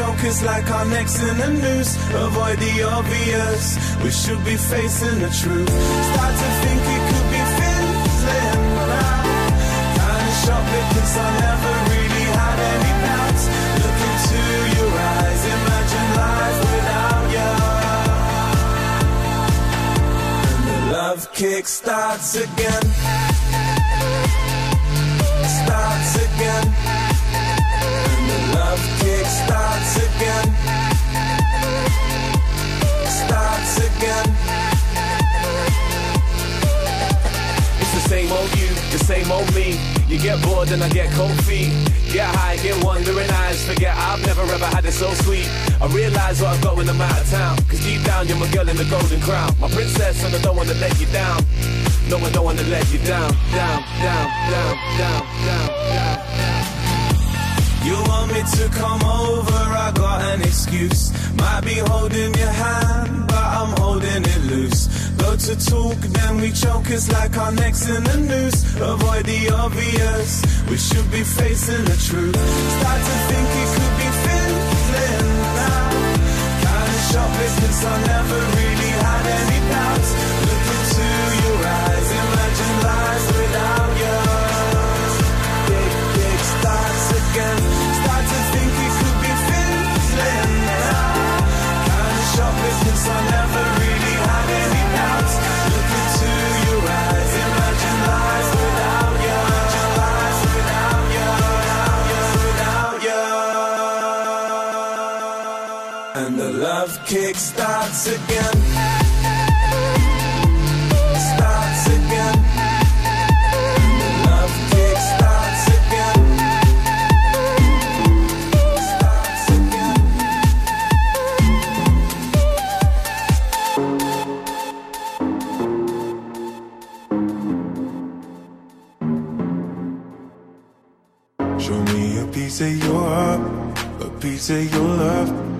then we choke, it's like our necks in the noose. Avoid the obvious, we should be facing the truth. Start to think it could be fizzling now. Kinda shocked because I never really had any doubts. Look into your eyes, imagine life without you. And the love kick starts again. Get bored and I get cold feet. Get high, get wandering eyes. Forget I've never ever had it so sweet. I realize what I've got when I'm out of town. Cause deep down you're my girl in the golden crown. My princess and I don't wanna let you down. No, I don't wanna let you down. Down, down, down, down, down, down. You want me to come over, I got an excuse. Might be holding your hand, but I'm holding it loose. Go to talk, then we choke, it's like our necks in the noose. Avoid the obvious, we should be facing the truth. Start to think it could be fizzling now. Kinda shocked because I never really kick starts again. Starts again. Love starts again. Starts again. Show me a piece of your a piece of your love.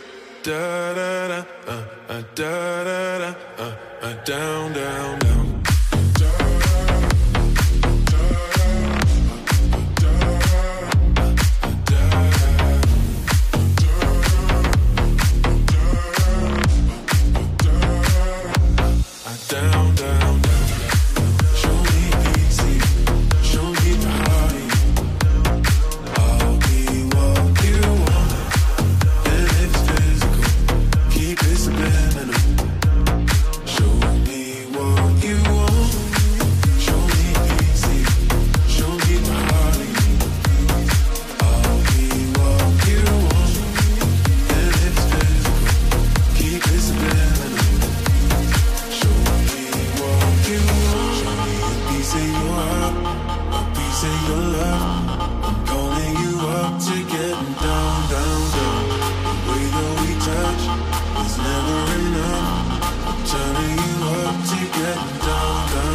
Da da da, uh, uh, da da da, uh, uh, down, down, down. Down, down,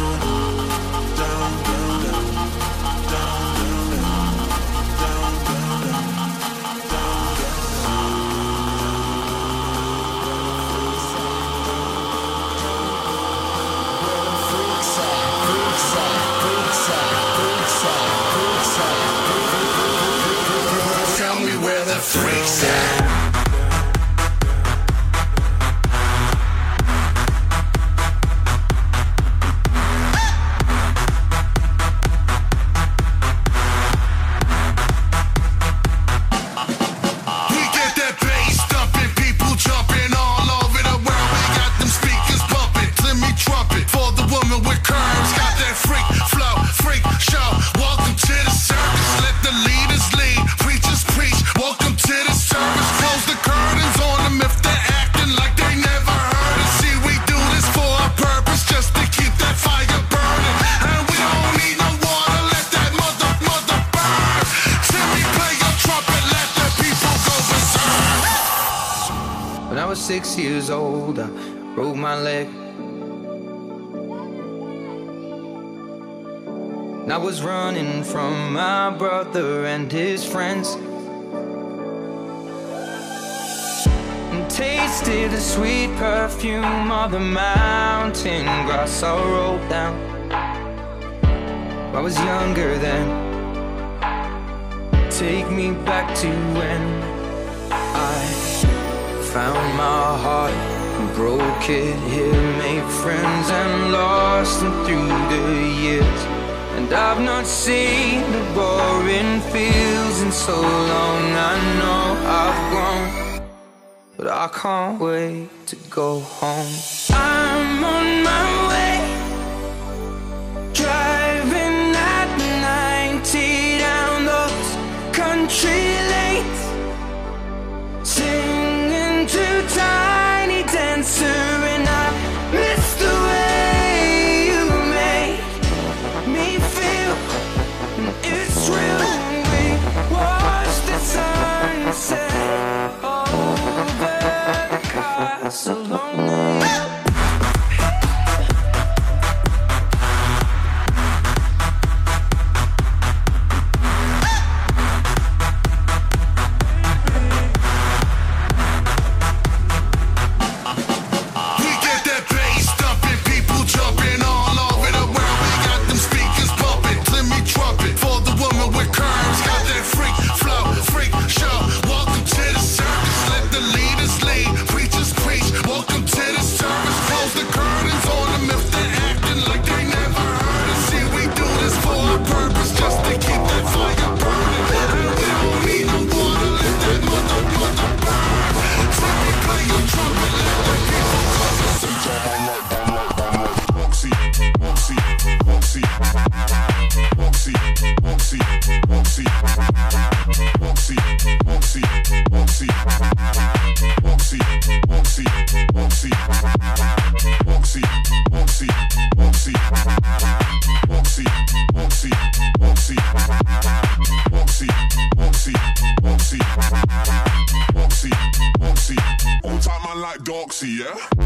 years old, I broke my leg. And I was running from my brother and his friends. And tasted the sweet perfume of the mountain grass I rolled down. I was younger then. Take me back to when found my heart and broke it here Made friends and lost them through the years. And I've not seen the boring fields in so long. I know I've grown But I can't wait to go home. I'm on my way See ya.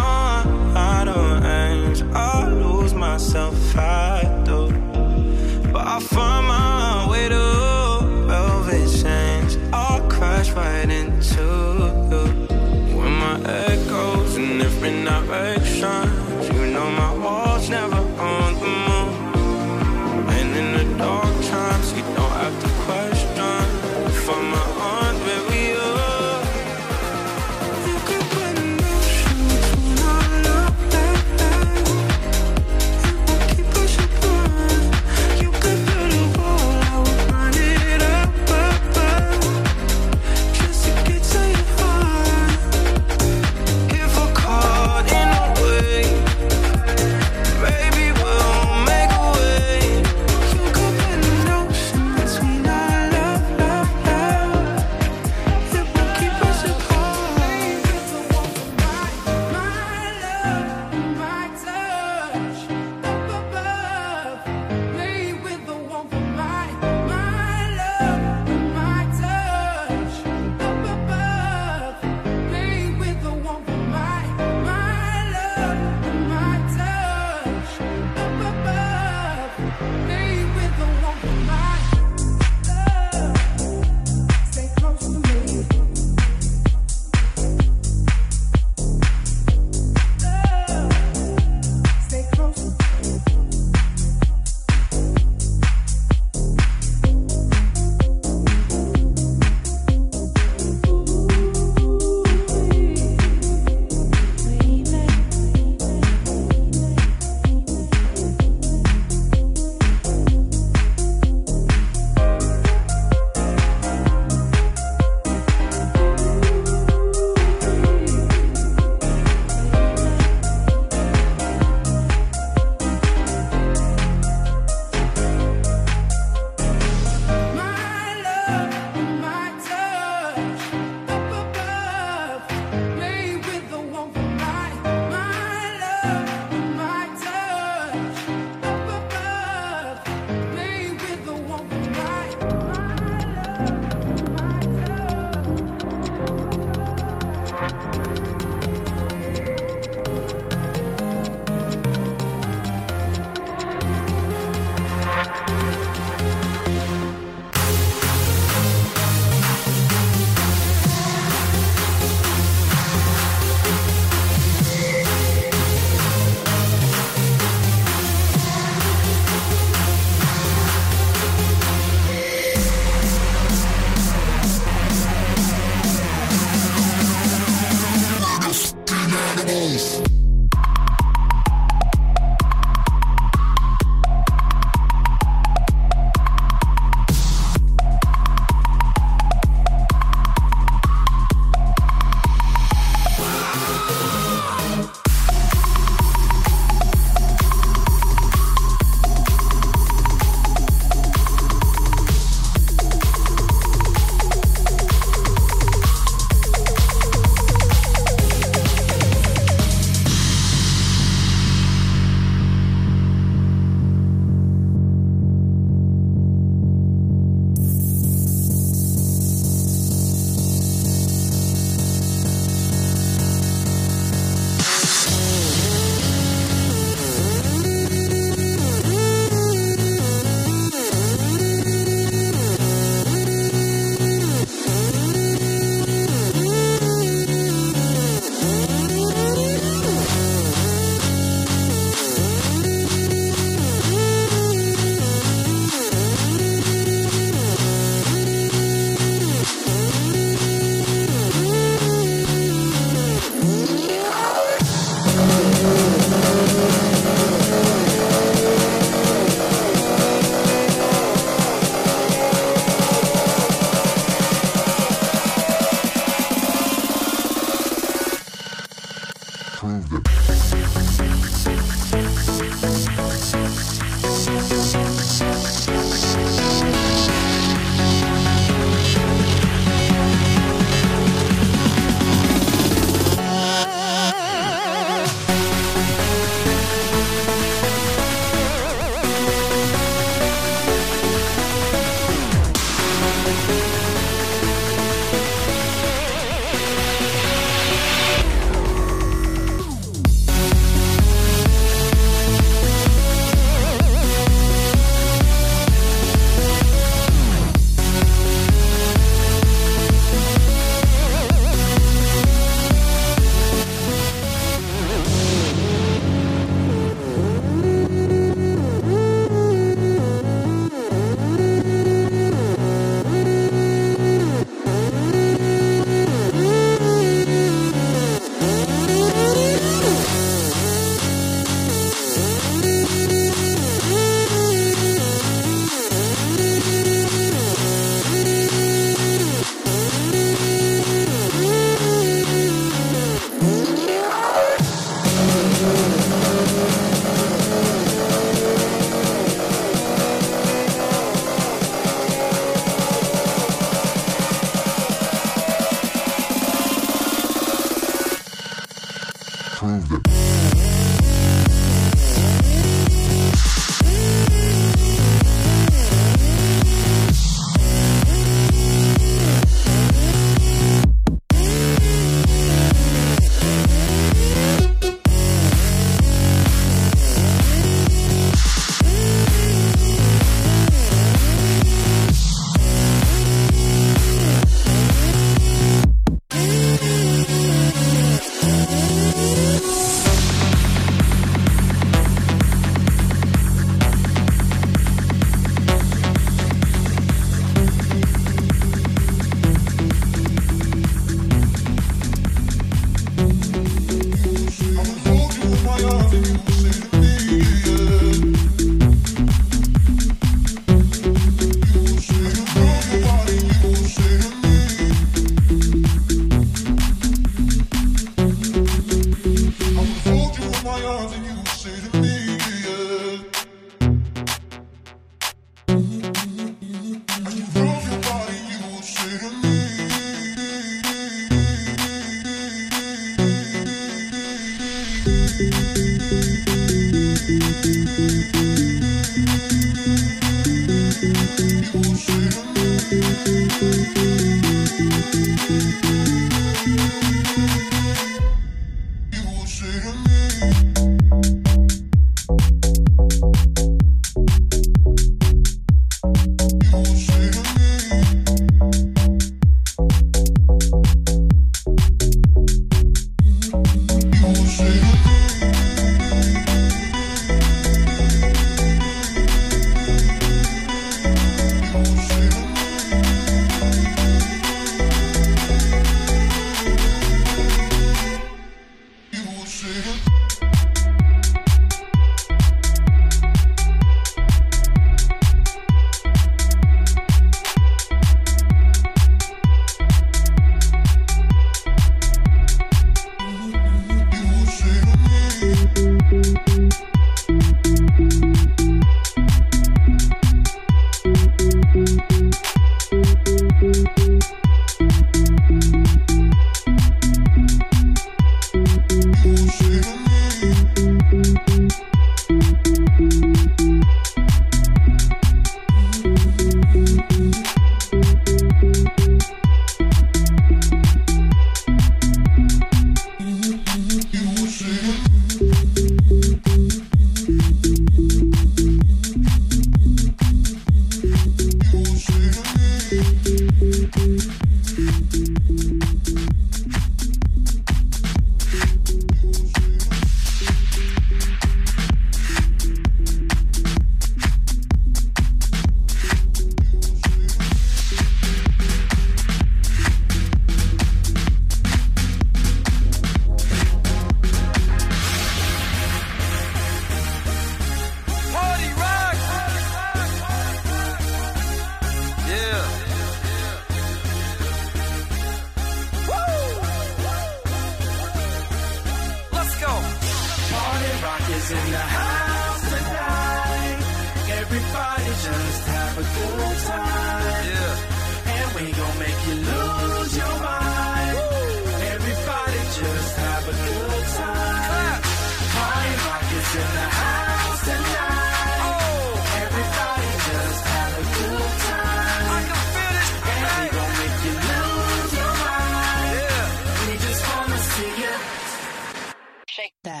In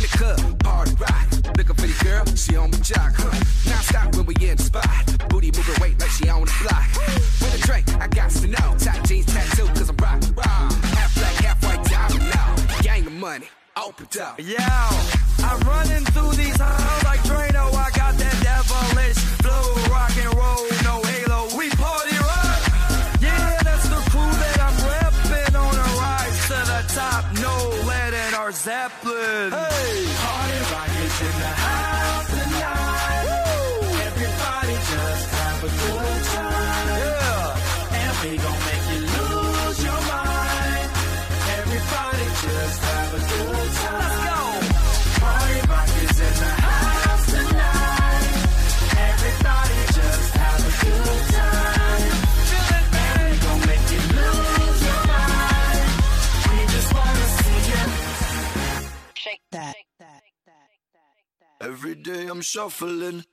the club, party rock. Looking for the girl, she on my jock. Now stop when we in the spot. Booty moving weight like she on the block. Opened up. Yeah, I'm running through these halls like Drano. I got that devilish flow, rock and roll, no halo. We party rock. Yeah, that's the crew that I'm repping on a rise to the top. No lead in our Zeppelin. Hey, Party rock is in the house tonight. Everybody just have a good time. yeah. And we gon' make day I'm shuffling.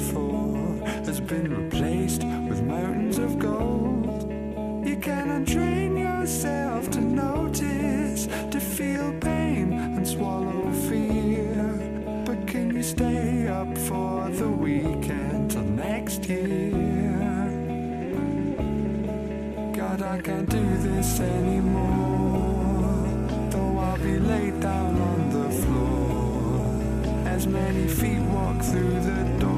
For has been replaced with mountains of gold? You can untrain yourself to notice, to feel pain and swallow fear. But can you stay up for the weekend till next year? God, I can't do this anymore. Though I'll be laid down on the floor. As many feet walk through the door,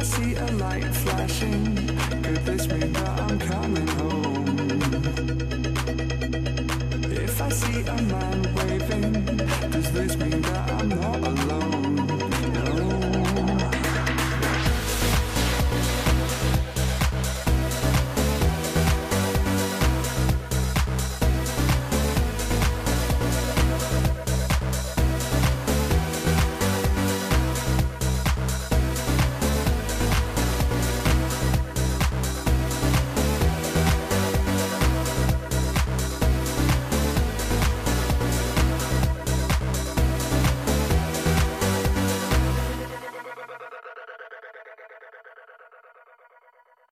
I see a light flashing, could this mean that I'm coming home? If I see a man